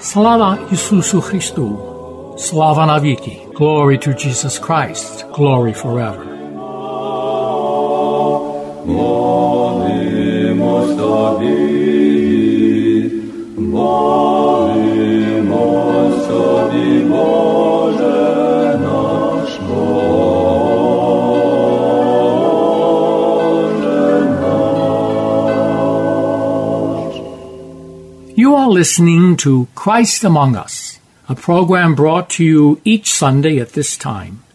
Sláva Isusu Christu. Sláva Naviki. Glory to Jesus Christ. Glory forever listening to Christ Among Us, a program brought to you each Sunday at this time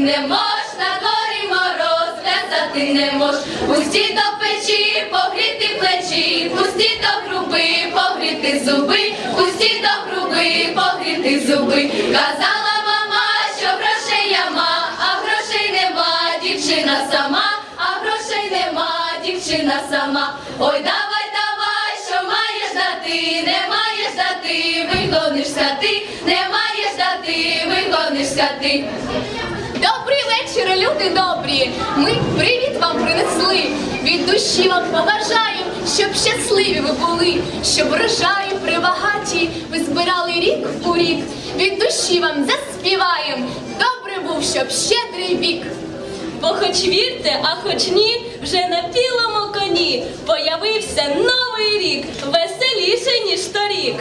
Не мож, на дворі мороз, плясати не мож. Пусті до печі, погріти плечі, пусті до груби, погріти зуби, пусті до груби, погріти зуби. Казала мама, що грошей яма, а грошей нема, дівчина сама, а грошей нема, дівчина сама. Ой, давай, давай, що маєш дати, не маєш дати, виконишся ти, не маєш дати, виконишся ти. Добрий вечір, люди добрі. Ми привіт вам принесли. Від душі вам побажаємо, щоб щасливі ви були, щоб врожаї прибагаті ви збирали рік у рік. Від душі вам заспіваємо. Добре був, щоб щедрий вік. Бо хоч вірте, а хоч ні, вже на білому коні появився новий рік, веселіший, ніж торік.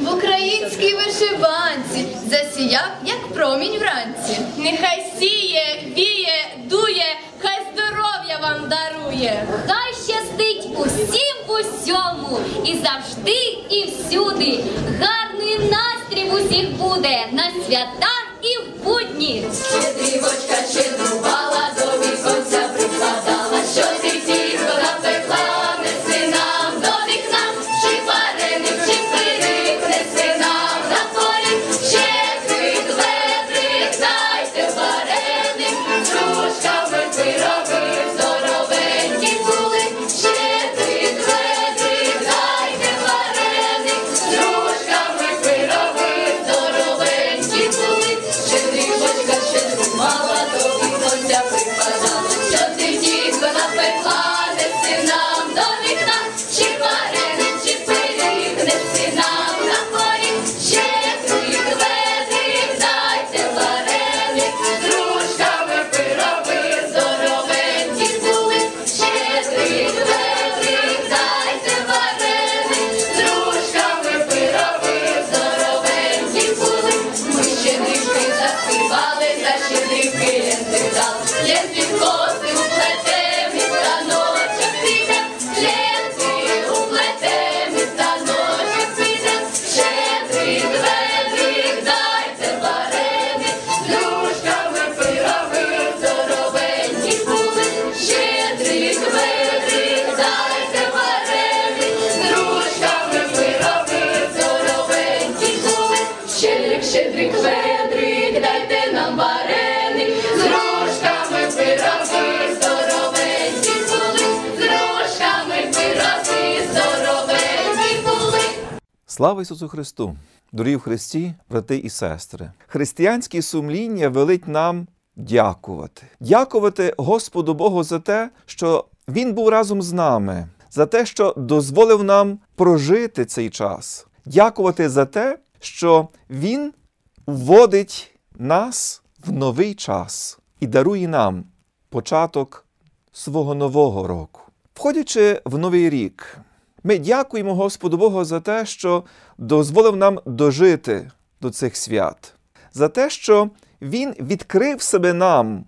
В українській вишиванці засіяв, як промінь вранці. Нехай сіє, віє, дує, хай здоров'я вам дарує. Хай щастить усім в усьому, і завжди, і всюди. Гарний настрій в усіх буде на свята і в будні. Щедрівочка щедрувала, до віконця Слава Ісусу Христу! Дорогі в Христі, брати і сестри! Християнське сумління велить нам дякувати. Дякувати Господу Богу за те, що Він був разом з нами, за те, що дозволив нам прожити цей час. Дякувати за те, що Він вводить нас в новий час і дарує нам початок свого нового року. Входячи в новий рік, ми дякуємо Господу Богу за те, що дозволив нам дожити до цих свят, за те, що Він відкрив себе нам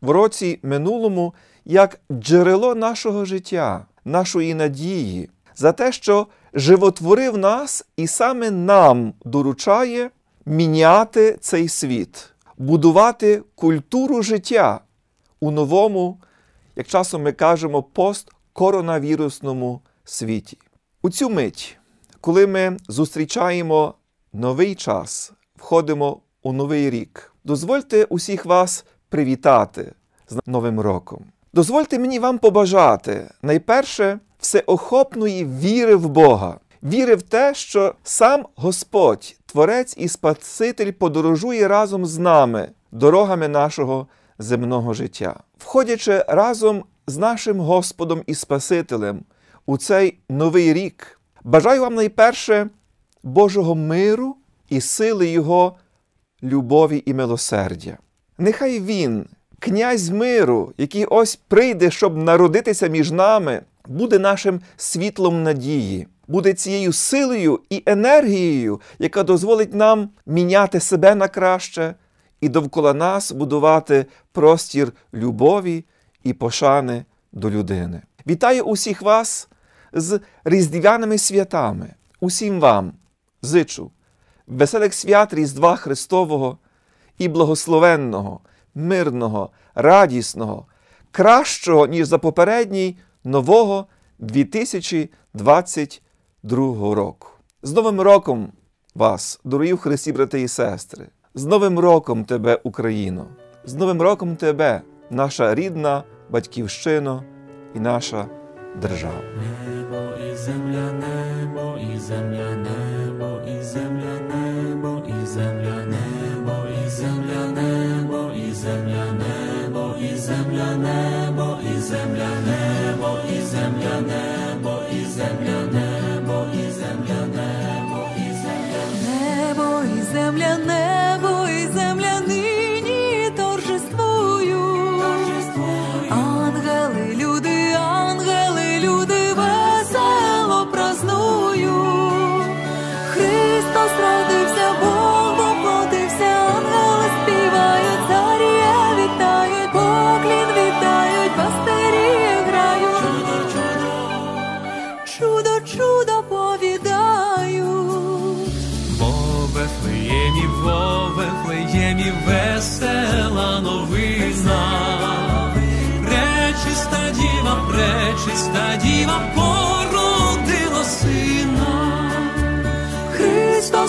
в році минулому як джерело нашого життя, нашої надії, за те, що животворив нас і саме нам доручає міняти цей світ, будувати культуру життя у новому, як часом ми кажемо, посткоронавірусному світі. У цю мить, коли ми зустрічаємо новий час, входимо у новий рік, дозвольте усіх вас привітати з Новим роком. Дозвольте мені вам побажати найперше всеохопної віри в Бога, віри в те, що сам Господь, Творець і Спаситель подорожує разом з нами дорогами нашого земного життя, входячи разом з нашим Господом і Спасителем у цей новий рік. Бажаю вам найперше Божого миру і сили Його любові і милосердя. Нехай Він, князь миру, який ось прийде, щоб народитися між нами, буде нашим світлом надії, буде цією силою і енергією, яка дозволить нам міняти себе на краще і довкола нас будувати простір любові і пошани до людини. Вітаю усіх вас з різдвяними святами, усім вам зичу веселих свят Різдва Христового і благословенного, мирного, радісного, кращого, ніж за попередній нового 2022 року. З Новим роком вас, дорогі в Христі, брати і сестри, з Новим роком тебе, Україно, з Новим роком тебе, наша рідна батьківщина і наша держава. ziemianemu i ziemianemu.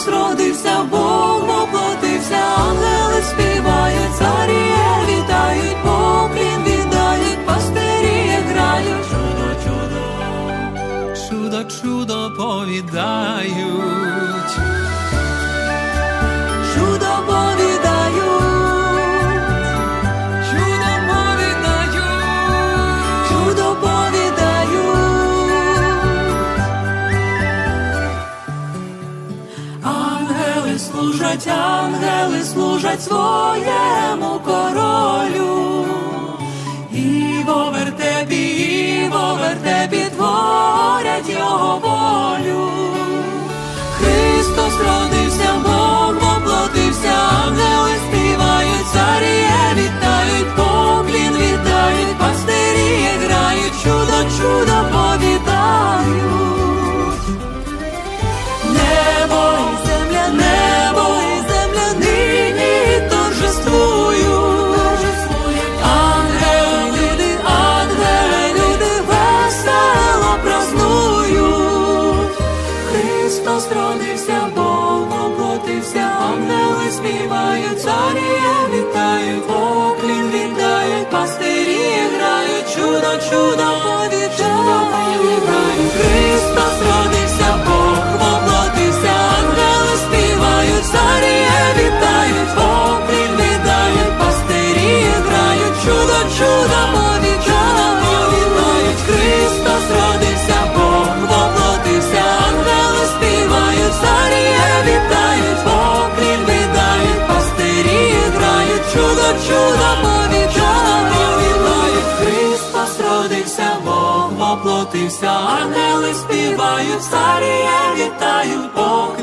nostro служать, ангели служать своєму королю. І во вертепі, і во вертепі творять його волю.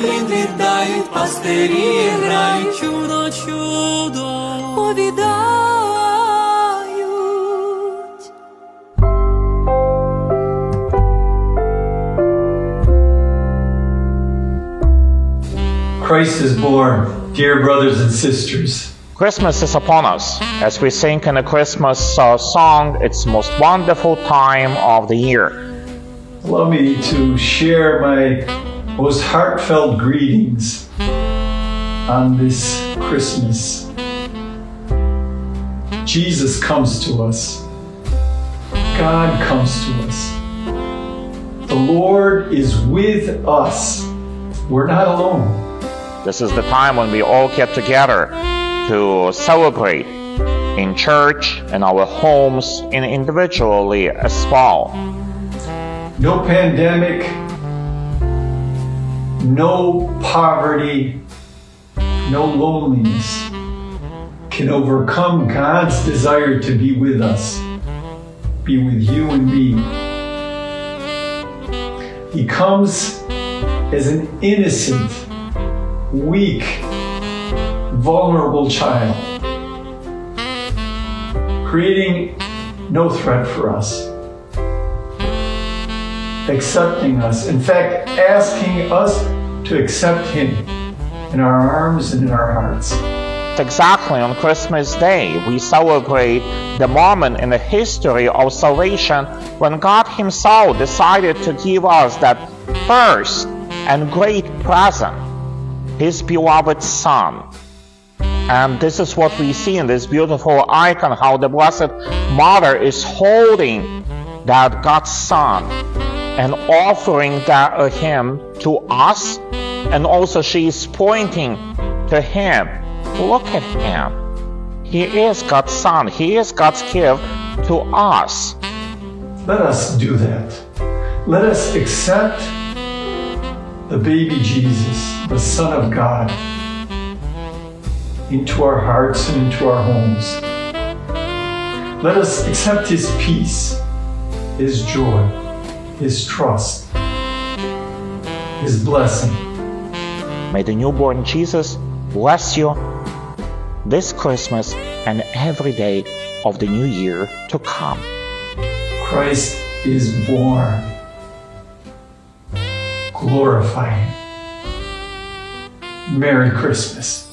поклін віддають, пастирі грають, чудо, чудо повідають. Christ is born, dear brothers and sisters. Christmas is upon us. As we sing in a Christmas uh, song, it's the most wonderful time of the year. Allow me to share my most heartfelt greetings on this Christmas. Jesus comes to us. God comes to us. The Lord is with us. We're not alone. This is the time when we all get together to celebrate in church, in our homes, and individually as well. No pandemic, no poverty, no loneliness can overcome God's desire to be with us, be with you and me. He comes as an innocent, weak, vulnerable child, creating no threat for us accepting us. In fact, asking us to accept Him in our arms and in our hearts. Exactly on Christmas Day, we celebrate the moment in the history of salvation when God Himself decided to give us that first and great present, His beloved Son. And this is what we see in this beautiful icon how the Blessed Mother is holding that God's Son and offering that uh, him to us. And also she is pointing to him look at him he is god's son. He is god's gift to us. Let us do that. Let us accept the baby Jesus, the Son of God, into our hearts and into our homes. Let us accept His peace, His joy, His trust, His blessing. may the newborn jesus bless you this christmas and every day of the new year to come Christ is born. Glorify Him. Merry Christmas.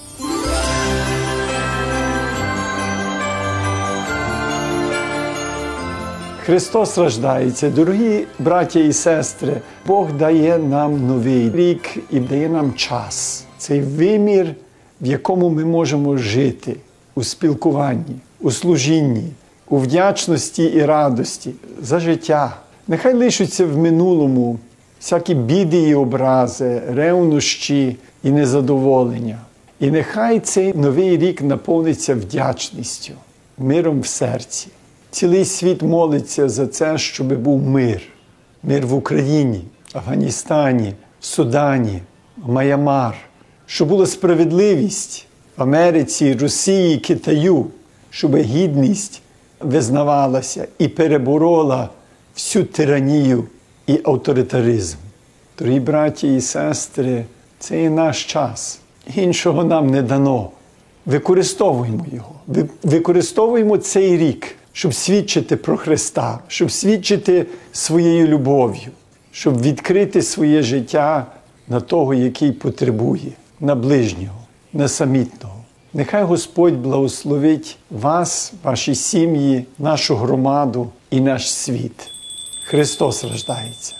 Христос рождається, дорогі браття і сестри. Бог дає нам новий рік і дає нам час. Цей вимір, в якому ми можемо жити у спілкуванні, у служінні, у вдячності і радості за життя. Нехай лишаться в минулому всякі біди і образи, ревнощі і незадоволення. І нехай цей новий рік наповниться вдячністю, миром в серці. Цілий світ молиться за це, щоб був мир. Мир в Україні, Афганістані, Судані, Маямар, щоб була справедливість в Америці, Росії, Китаю, щоб гідність визнавалася і переборола всю тиранію і авторитаризм. Дорогі браті і сестри, це є наш час. Іншого нам не дано. Використовуємо його. Використовуємо цей рік, щоб свідчити про Христа, щоб свідчити своєю любов'ю, щоб відкрити своє життя на того, який потребує, на ближнього, на самітного. Нехай Господь благословить вас, ваші сім'ї, нашу громаду і наш світ. Христос рождається.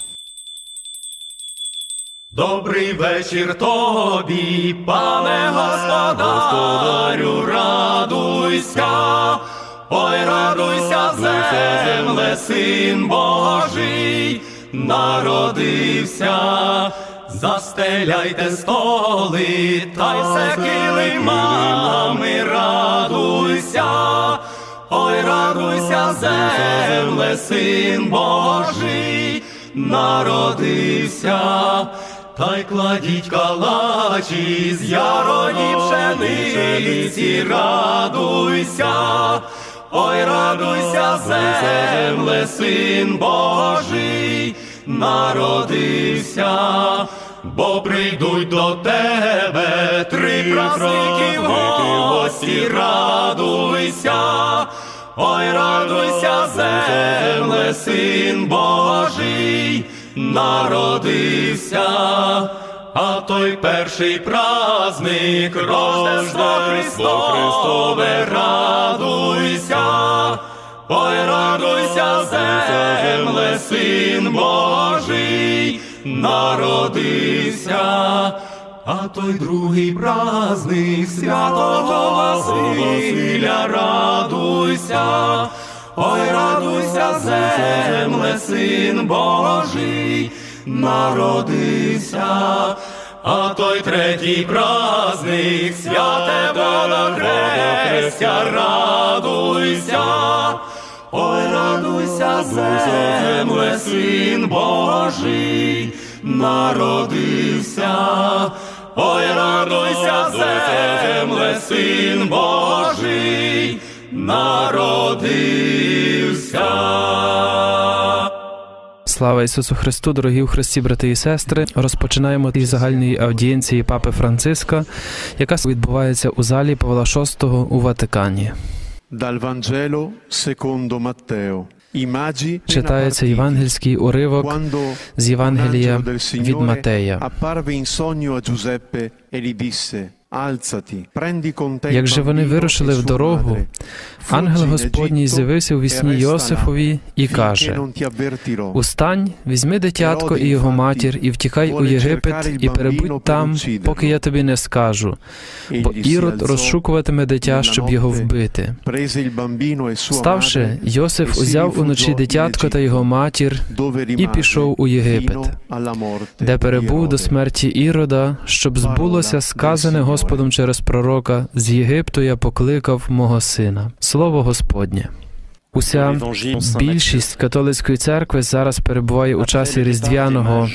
Добрий вечір тобі, пане господарю, радуйся, ой, радуйся, земле, син Божий, народився, застеляйте столи, та й все килимами, радуйся, ой, радуйся, земле, син Божий, народився. Та й кладіть калачі з яроні пшениці, радуйся, ой, радуйся, земле, син Божий, народився, бо прийдуть до тебе три праздники в гості, радуйся, ой, радуйся, земле, син Божий, народився, а той перший праздник Рождество Христове, радуйся, ой, радуйся, земле, син Божий, народився. А той другий праздник святого Василя, радуйся, ой, радуйся, земле, син Божий, народився, а той третій праздник святе Водохрестя, радуйся, ой, радуйся, земле, син Божий, народився, ой, радуйся, земле, син Божий, народився. Слава Ісусу Христу, дорогі у Христі, брати і сестри. Розпочинаємо із загальної аудієнції Папи Франциска, яка відбувається у залі Павла VI у Ватикані. Dal Vangelo secondo Matteo. Читається євангельський уривок з Євангелія від Матея. Як же вони вирушили в дорогу, ангел Господній з'явився у вісні Йосифові і каже. Устань, візьми дитятко і його матір, і втікай у Єгипет, і перебудь там, поки я тобі не скажу. Бо Ірод розшукуватиме дитя, щоб його вбити. madre Йосиф узяв уночі дитятко та його матір і пішов у Єгипет, де перебув до смерті Ірода, щоб збулося сказане Господом через пророка з Єгипту я покликав мого сина. Слово Господнє. Уся більшість католицької церкви зараз перебуває у часі різдвяного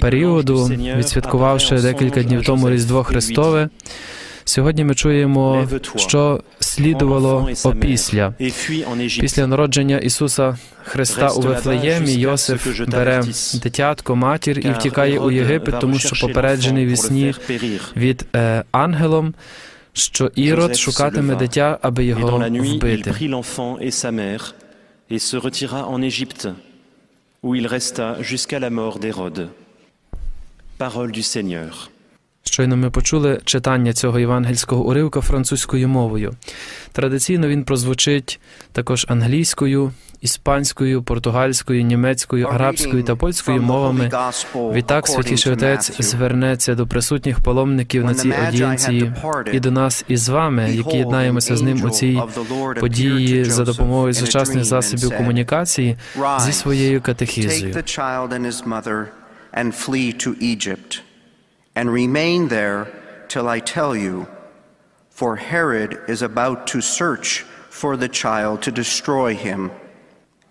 періоду, відсвяткувавши декілька днів тому Різдво Христове. Сьогодні ми чуємо, що слідувало опісля. Після народження Ісуса Христа у Вифлеємі Йосиф бере дитятко, матір і втікає у Єгипет, тому що попереджений в сні від е, ангелом, що Ірод шукатиме дитя, аби його вбити. Parole du Seigneur. Щойно ми почули читання цього євангельського уривка французькою мовою. Традиційно він прозвучить також англійською, іспанською, португальською, німецькою, арабською та польською мовами. Відтак святіший отець звернеться до присутніх паломників на цій аудієнції і до нас із вами, які єднаємося з ним у цій події за допомогою сучасних засобів комунікації зі своєю катехізою. And remain there till I tell you. For Herod is about to search for the child to destroy him.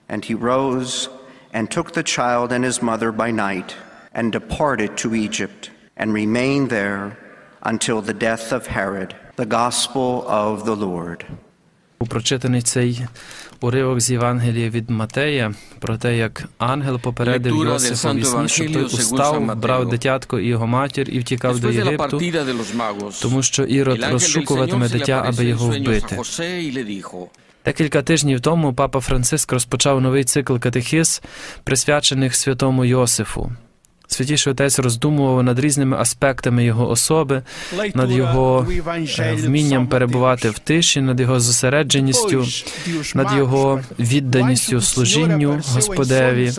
And he rose and took the child and his mother by night and departed to Egypt, and remained there until the death of Herod. The Gospel of the Lord. Прочитаний цей уривок з Євангелія від Матея про те, як ангел попередив Йосифа вісні, щоб той устав, брав дитятко і його матір і втікав до Єгипту, тому що Ірод розшукуватиме дитя, аби його вбити. Декілька тижнів тому папа Франциск розпочав новий цикл катехіз, присвячених святому Йосифу. Святіший отець роздумував над різними аспектами його особи, над його е, вмінням перебувати в тиші, над його зосередженістю, над його відданістю служінню Господеві,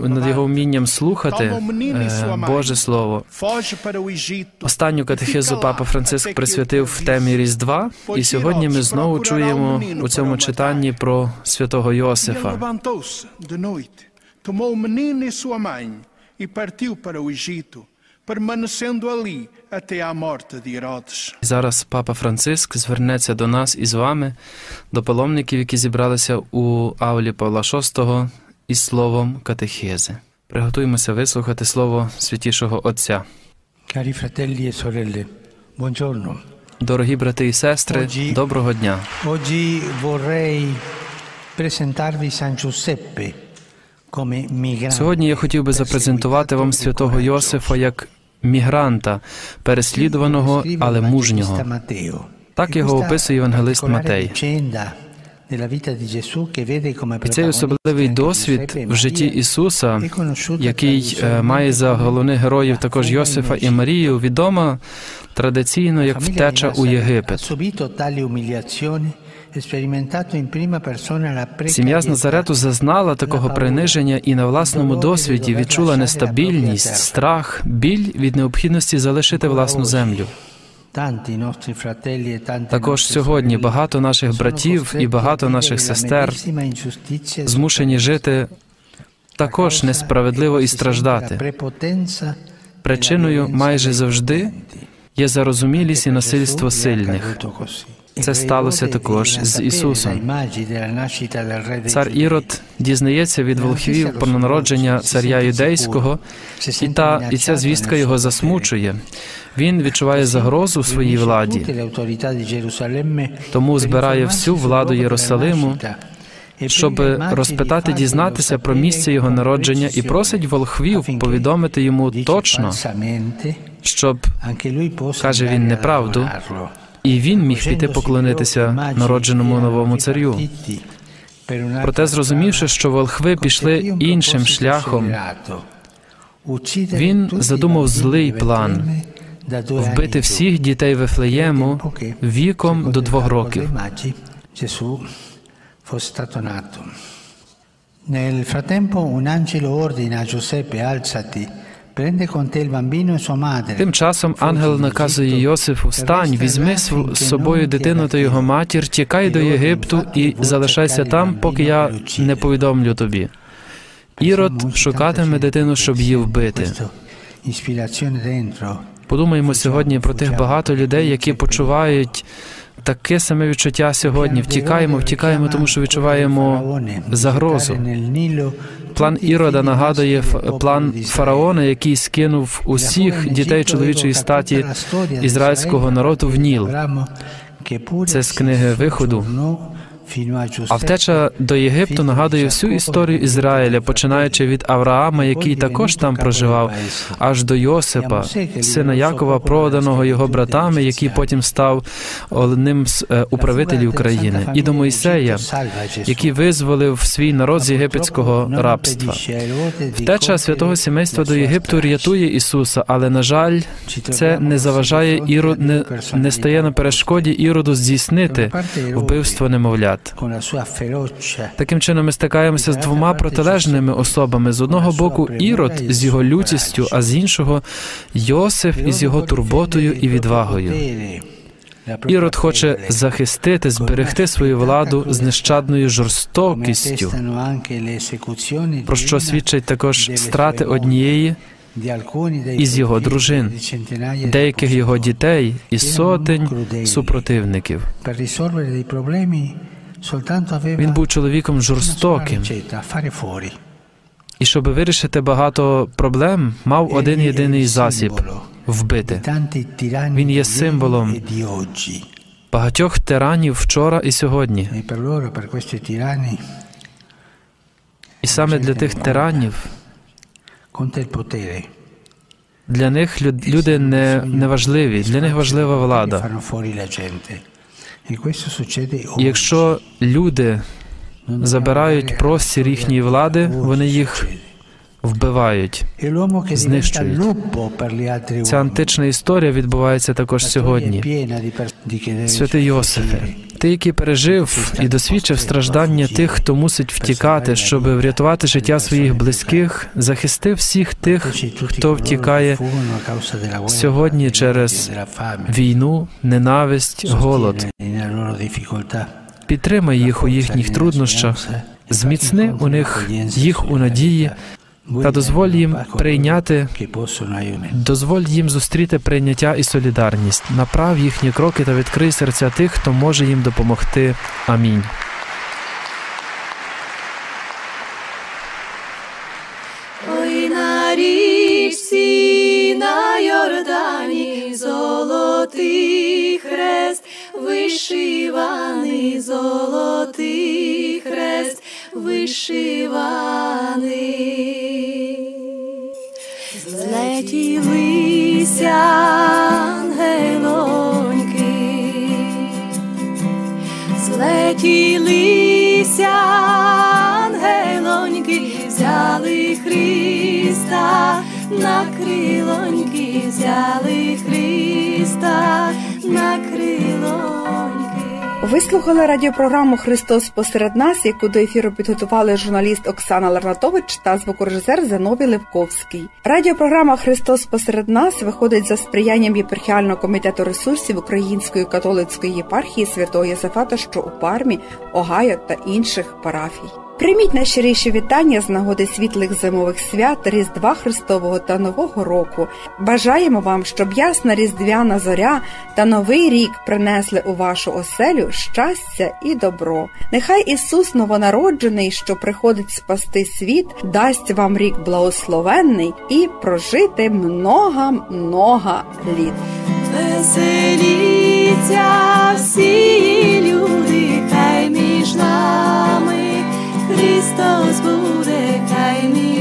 над його вмінням слухати е, Боже Слово. Останню катехизу папа Франциск присвятив в темі Різдва, і сьогодні ми знову чуємо у цьому читанні про святого Йосифа. E e partiu para o Egito, permanecendo ali até à morte de Herodes. Зараз папа Франциск звернеться до нас із вами, до паломників, які зібралися у аулі Павла VI із словом катехези. Приготуємося вислухати слово святішого Отця. Cari fratelli e sorelle, buongiorno. Дорогі брати і сестри, Oggi- доброго дня. Oggi vorrei presentarvi San Giuseppe. Сьогодні я хотів би запрезентувати вам святого Йосифа як мігранта, переслідуваного, але мужнього. Так його описує євангелист Матей. І цей особливий досвід в житті Ісуса, який е, має за головних героїв також Йосифа і Марію, відома традиційно як втеча у Єгипет. E Сім'я з Назарету зазнала такого приниження і на власному досвіді відчула нестабільність, страх, біль від необхідності залишити власну землю. E Також сьогодні багато наших братів і багато наших сестер змушені жити також несправедливо і страждати. Причиною майже завжди є зарозумілість і насильство сильних. Це сталося також з Ісусом. Цар Ірод дізнається від волхвів про народження царя юдейського, і та і ця звістка його засмучує. Він відчуває загрозу своїй владі, тому збирає всю владу Єрусалиму, щоб розпитати, дізнатися про місце його народження, і просить волхвів повідомити йому точно, щоб каже він неправду, і він міг піти поклонитися народженому новому царю. Проте, зрозумівши, що волхви пішли іншим шляхом, він задумав злий план вбити всіх дітей Вифлеєму віком до двох років. Nel frattempo un angelo ordina a Giuseppe alzati, e. Тим часом ангел наказує Йосифу: встань, візьми з собою дитину та його матір, тікай до Єгипту і залишайся там, поки я не повідомлю тобі. Ірод шукатиме дитину, щоб її вбити. Подумаємо сьогодні про тих багато людей, які почувають таке саме відчуття сьогодні. Втікаємо, втікаємо, тому що відчуваємо загрозу. План Ірода нагадує план фараона, який скинув усіх дітей чоловічої статі ізраїльського народу в Ніл. Це з книги Виходу. А втеча до Єгипту нагадує всю історію Ізраїля, починаючи від Авраама, який також там проживав, аж до Йосипа, сина Якова, проданого його братами, який потім став одним з е, управителів країни, і до Мойсея, який визволив свій народ з єгипетського рабства. Втеча святого сімейства до Єгипту рятує Ісуса, але на жаль, це не заважає Ірод, не, не стає на перешкоді Іроду здійснити вбивство немовлят. Ferocia Таким чином, ми стикаємося з двома протилежними особами: з одного боку, Ірод з його лютістю, а з іншого Йосиф із його турботою і відвагою. Ірод хоче захистити, зберегти свою владу з нещадною жорстокістю, про що свідчать також страти однієї із його дружин, деяких його дітей і сотень супротивників. Він був чоловіком жорстоким, і щоб вирішити багато проблем, мав один єдиний засіб вбити. Він є символом e багатьох тиранів вчора і сьогодні. E І саме для тих тиранів, для них люди не, не важливі, для них важлива влада. Якщо люди забирають простір їхньої влади, вони їх вбивають, знищують. Ця антична історія відбувається також сьогодні. Святий Йосифе, ти, який пережив і досвідчив страждання тих, хто мусить втікати, щоб врятувати життя своїх близьких, захистив всіх тих, хто втікає сьогодні через війну, ненависть, голод. Підтримай їх у їхніх труднощах, зміцни у них їх у надії та дозволь їм прийняти, дозволь їм зустріти прийняття і солідарність. Направ їхні кроки та відкрий серця тих, хто може їм допомогти. Амінь. Ой на річці на Йордані золотий хрест, вишиваний золотий вишиваний, злетілися ангелоньки, злетілися ангелоньки, взяли Христа на крилоньки, взяли Христа на крилоньки. Ви слухали радіопрограму Христос посеред нас, яку до ефіру підготували журналіст Оксана Ларнатович та звукорежисер Зиновій Левковський. Радіопрограма Христос посеред нас виходить за сприянням єпархіального комітету ресурсів Української католицької єпархії святого Єсафата, що у Пармі, Огайо та інших парафій. Прийміть найщиріші вітання з нагоди світлих зимових свят, Різдва Христового та Нового року. Бажаємо вам, щоб ясна різдвяна зоря та новий рік принесли у вашу оселю щастя і добро. Нехай Ісус новонароджений, що приходить спасти світ, дасть вам рік благословенний і прожити много-много літ. Веселіться всі люди, хай між нами Christos bude kai mi.